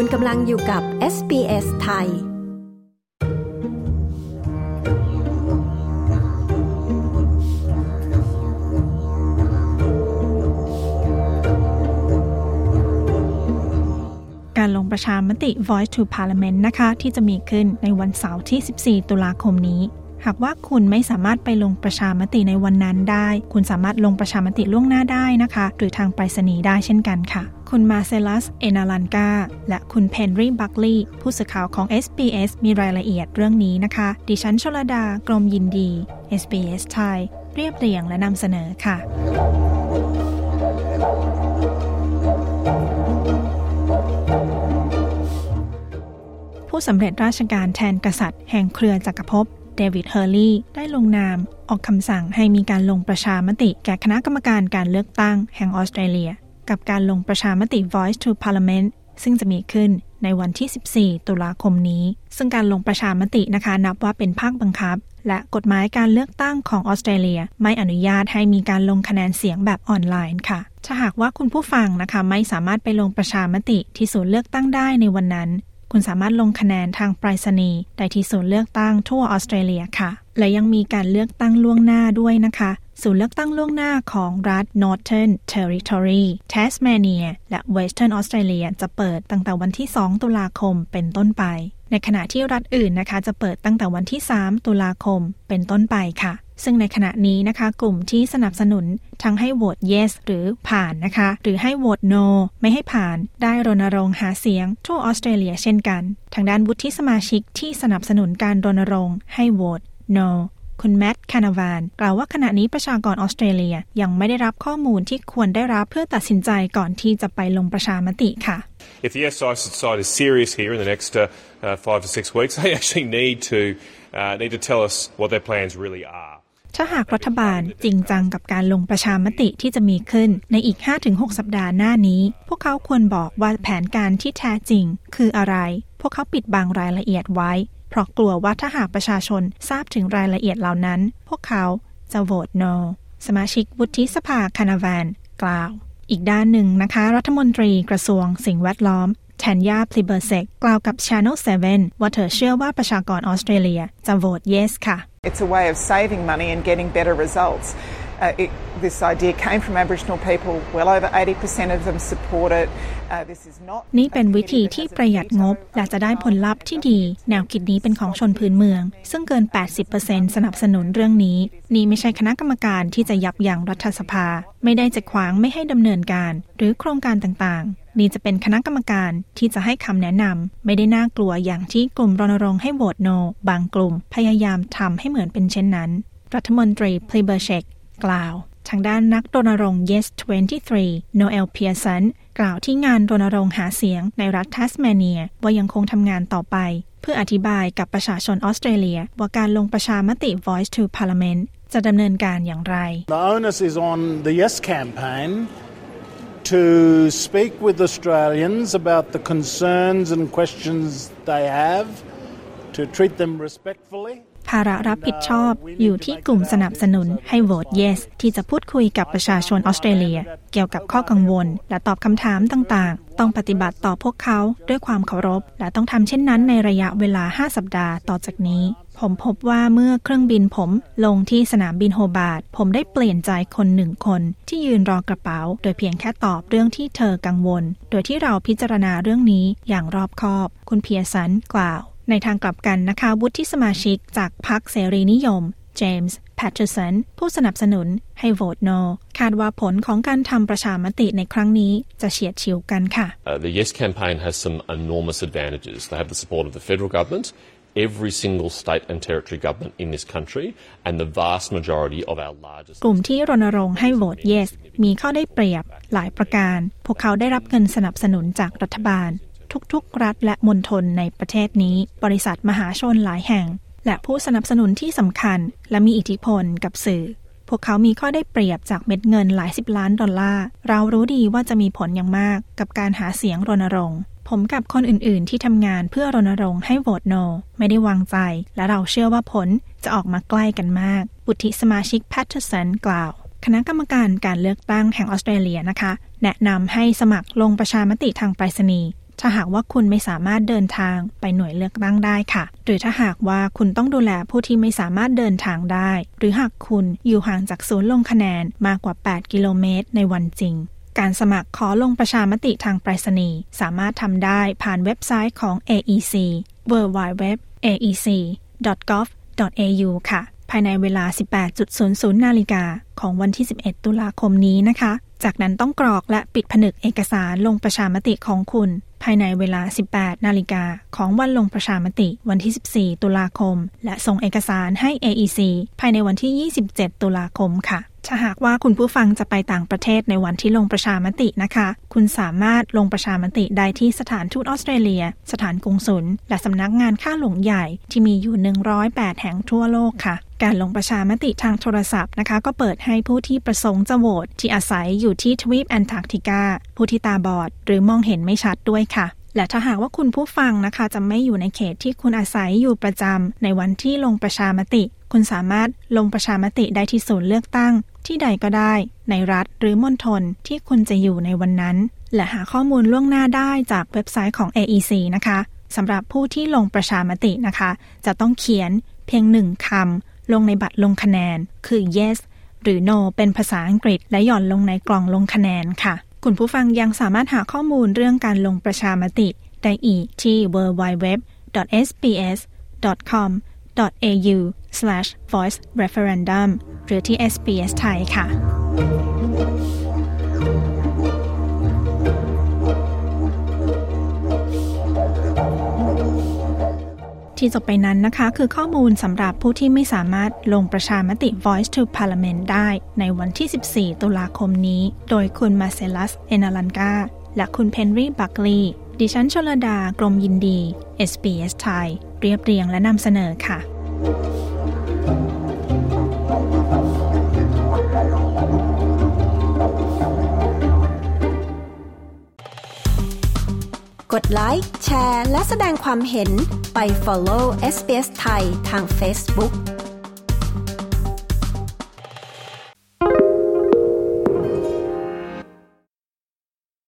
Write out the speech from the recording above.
คุณกำลังอยู่กับ SBS ไทย การลงประชามติ Voice to Parliament นะคะ ที่จะมีขึ้นในวันเสาร์ที่ 14 ตุลาคมนี้ หากว่าคุณไม่สามารถไปลงประชามติในวันนั้นได้ คุณสามารถลงประชามติล่วงหน้าได้นะคะ หรือทางไปรษณีย์ได้เช่นกันค่ะ คุณมาเซลัส เอนาลันกา และคุณเพนรีบักลีผู้สื่อข่าวของ SBS มีรายละเอียดเรื่องนี้นะคะ ดิฉันชลดา กรมยินดี SBS ไทย เรียบเรียงและนำเสนอค่ะผู้สำเร็จราชการแทนกษัตริย์แห่งเครือจักรภพ เดวิดเฮอร์ลีย์ได้ลงนาม ออกคำสั่งให้มีการลงประชามติแก่คณะกรรมการการเลือกตั้งแห่งออสเตรเลีย กับการลงประชามติ Voice to Parliament ซึ่งจะมีขึ้นในวันที่ 14 ตุลาคมนี้ ซึ่งการลงประชามตินะคะนับว่าเป็นภาคบังคับ และกฎหมายการเลือกตั้งของออสเตรเลีย ไม่อนุญาตให้มีการลงคะแนนเสียงแบบออนไลน์ค่ะ ถ้าหากว่าคุณผู้ฟังนะคะไม่สามารถไปลงประชามติที่ศูนย์เลือกตั้งได้ในวันนั้น คุณสามารถลงคะแนนทางไปรษณีย์ได้ที่ศูนย์เลือกตั้งทั่วออสเตรเลียค่ะ และยังมีการเลือกตั้งล่วงหน้าด้วยนะคะ ศูนย์เลือกตั้งล่วงหน้าของรัฐ Northern Territory Tasmania และ Western Australia จะเปิดตั้งแต่วันที่ 2 ตุลาคมเป็นต้นไป ในขณะที่รัฐอื่นนะคะจะเปิดตั้งแต่วันที่ 3 ตุลาคมเป็นต้นไปค่ะ ซึ่งในขณะนี้นะคะ กลุ่มที่สนับสนุนทั้งให้โหวต yes หรือผ่านนะคะ หรือให้โหวต no ไม่ให้ผ่าน ได้รณรงค์หาเสียงทั่วออสเตรเลียเช่นกัน ทางด้านวุฒิสมาชิกที่สนับสนุนการรณรงค์ให้โหวต no คุณแมตต์คานาวานกล่าวว่าขณะนี้ประชากรออสเตรเลียยังไม่ได้รับข้อมูลที่ควรได้รับเพื่อตัดสินใจก่อนที่จะไปลงประชามติค่ะ If the yes side is serious here in the next uh, uh, five to six weeks, they actually need to uh, need to tell us what their plans really are. ถ้าหากรัฐบาลจริงจังกับการลงประชามติที่จะมีขึ้นในอีก 5-6 สัปดาห์หน้านี้ พวกเขาควรบอกว่าแผนการที่แท้จริงคืออะไร พวกเขาปิดบังรายละเอียดไว้ เพราะกลัวว่าถ้าหากประชาชนทราบถึงรายละเอียดเหล่านั้น พวกเขาจะโหวต no สมาชิกวุฒิสภาคานาแวนกล่าว อีกด้านหนึ่งนะคะ รัฐมนตรีกระทรวงสิ่งแวดล้อมแทนยาพลิเบอร์เซกกล่าวกับ Channel 7 ว่าเธอเชื่อว่าประชากรออสเตรเลียจะโหวต yes ค่ะ It's a way of saving money and getting better results. Uh, it, this idea came from Aboriginal people. Well over 80% of them support it. Uh, this is not. นี่เป็นวิธีที่ประหยัดงบและจะได้ผลลัพธ์ที่ดี แนวคิดนี้เป็นของชนพื้นเมือง ซึ่งเกิน 80%สนับสนุนเรื่องนี้ นี่ไม่ใช่คณะกรรมการที่จะยับยั้งรัฐสภา ไม่ได้จะขวางไม่ให้ดำเนินการ หรือโครงการต่างๆ นี่จะเป็นคณะกรรมการที่จะให้คำแนะนำไม่ได้น่ากลัวอย่างที่กลุ่มรณรงค์ให้โหวตโน บางกลุ่มพยายามทำให้เหมือนเป็นเช่นนั้น รัฐมนตรีพลีเบอร์เชก กล่าว ทางด้านนักรณรงค์ Yes 23 โนเอลเพียสันกล่าวที่งานรณรงค์หาเสียงในรัฐทัสเมเนีย ว่ายังคงทำงานต่อไป เพื่ออธิบายกับประชาชนออสเตรเลีย ว่าการลงประชามติ Voice to Parliament จะดำเนินการอย่างไร The onus is on the Yes campaign to speak with Australians about the concerns and questions they have, to treat them respectfully. ภาระรับผิดชอบอยู่ที่กลุ่มสนับสนุนให้โหวต yes ที่จะพูดคุยกับประชาชนออสเตรเลีย เกี่ยวกับข้อกังวล และตอบคำถามต่างๆ ต้องปฏิบัติต่อพวกเขาด้วยความเคารพ และต้องทำเช่นนั้นในระยะเวลา 5 สัปดาห์ต่อจากนี้ ผมพบว่าเมื่อเครื่องบินผมลงที่สนามบินโฮบาร์ตผมได้เปลี่ยนใจคนหนึ่งคนที่ยืนรอกระเป๋า โดยเพียงแค่ตอบเรื่องที่เธอกังวล โดยที่เราพิจารณาเรื่องนี้อย่างรอบคอบ คุณเพียสันกล่าว ในทางกลับกันนะคะวุฒิสมาชิกจากพรรคเสรีนิยม เจมส์แพทเทอร์สันผู้สนับสนุนให้โหวต no คาดว่าผลของการทำประชามติในครั้งนี้จะเฉียดฉิวกันค่ะ Uh, the Yes campaign has some enormous advantages. They have the support of the federal government, every single state and territory government in this country, and the vast majority of our largest. กลุ่มที่รณรงค์ให้โหวต yes มีข้อได้เปรียบหลายประการ พวกเขาได้รับเงินสนับสนุนจากรัฐบาล ทุกๆ รัฐและมณฑลในประเทศนี้ บริษัทมหาชนหลายแห่ง และผู้สนับสนุนที่สำคัญ และมีอิทธิพลกับสื่อ พวกเขามีข้อได้เปรียบจากเม็ดเงินหลายสิบล้านดอลลาร์ เรารู้ดีว่าจะมีผลอย่างมากกับการหาเสียงรณรงค์ผมกับคนอื่นๆ ที่ทำงานเพื่อรณรงค์ให้โหวต no ไม่ได้วางใจ และเราเชื่อว่าผลจะออกมาใกล้กันมาก วุฒิสมาชิกแพทเทอร์สันกล่าว คณะกรรมการการเลือกตั้งแห่งออสเตรเลียนะคะ แนะนำให้สมัครลงประชามติทางไปรษณีย์ ถ้าหากว่าคุณไม่สามารถเดินทางไปหน่วยเลือกตั้งได้ค่ะ หรือถ้าหากว่าคุณต้องดูแลผู้ที่ไม่สามารถเดินทางได้ หรือหากคุณอยู่ห่างจากศูนย์ลงคะแนนมากกว่า 8 กิโลเมตร ในวันจริง การสมัครขอลงประชามติทางไปรษณีย์สามารถทำได้ผ่านเว็บไซต์ของ AEC www.aec.gov.au ค่ะ ภายในเวลา 18.00 นาฬิกาของวันที่ 11 ตุลาคมนี้นะคะ จากนั้นต้องกรอกและปิดผนึกเอกสารลงประชามติของคุณ ภายในเวลา 18 นาฬิกาของวันลงประชามติวันที่ 14 ตุลาคม และส่งเอกสารให้ AEC ภายในวันที่ 27 ตุลาคมค่ะ ถ้าหากว่าคุณผู้ฟังจะไปต่างประเทศในวันที่ลงประชามตินะคะ คุณสามารถลงประชามติได้ที่สถานทูตออสเตรเลีย สถานกงสุล และสำนักงานข้าหลวงใหญ่ที่มีอยู่ 108 แห่งทั่วโลกค่ะการลงประชามติทางโทรศัพท์นะคะ ก็เปิดให้ผู้ที่ประสงค์จะโหวตที่อาศัยอยู่ที่ทวีปแอนตาร์กติกา ผู้ที่ตาบอด หรือมองเห็นไม่ชัดด้วยค่ะ และถ้าหากว่าคุณผู้ฟังนะคะ จะไม่อยู่ในเขตที่คุณอาศัยอยู่ประจำในวันที่ลงประชามติ คุณสามารถลงประชามติได้ที่ศูนย์เลือกตั้ง ที่ใดก็ได้ ในรัฐหรือมณฑลที่คุณจะอยู่ในวันนั้น และหาข้อมูลล่วงหน้าได้จากเว็บไซต์ของ AEC นะคะสำหรับผู้ที่ลงประชามตินะคะ จะต้องเขียนเพียงหนึ่งคำลงในบัตรลงคะแนน คือ yes หรือ no เป็นภาษาอังกฤษ และหย่อนลงในกล่องลงคะแนนค่ะ คุณผู้ฟังยังสามารถหาข้อมูลเรื่องการลงประชามติได้อีกที่ www.sps.com sbs.com.au/voice-referendum หรือที่ SBS ไทยค่ะ ที่จบไปนั้นนะคะ คือข้อมูลสำหรับผู้ที่ไม่สามารถลงประชามติ Voice to Parliament ได้ในวันที่ 14 ตุลาคมนี้ โดยคุณมาเซลัส เอนาลันกา และคุณเพนรีบักลีดิฉันชลดา กรมยินดี SBS ไทย เรียบเรียงและนำเสนอค่ะกดไลค์ แชร์ และแสดงความเห็นไป follow SBS ไทยทาง Facebook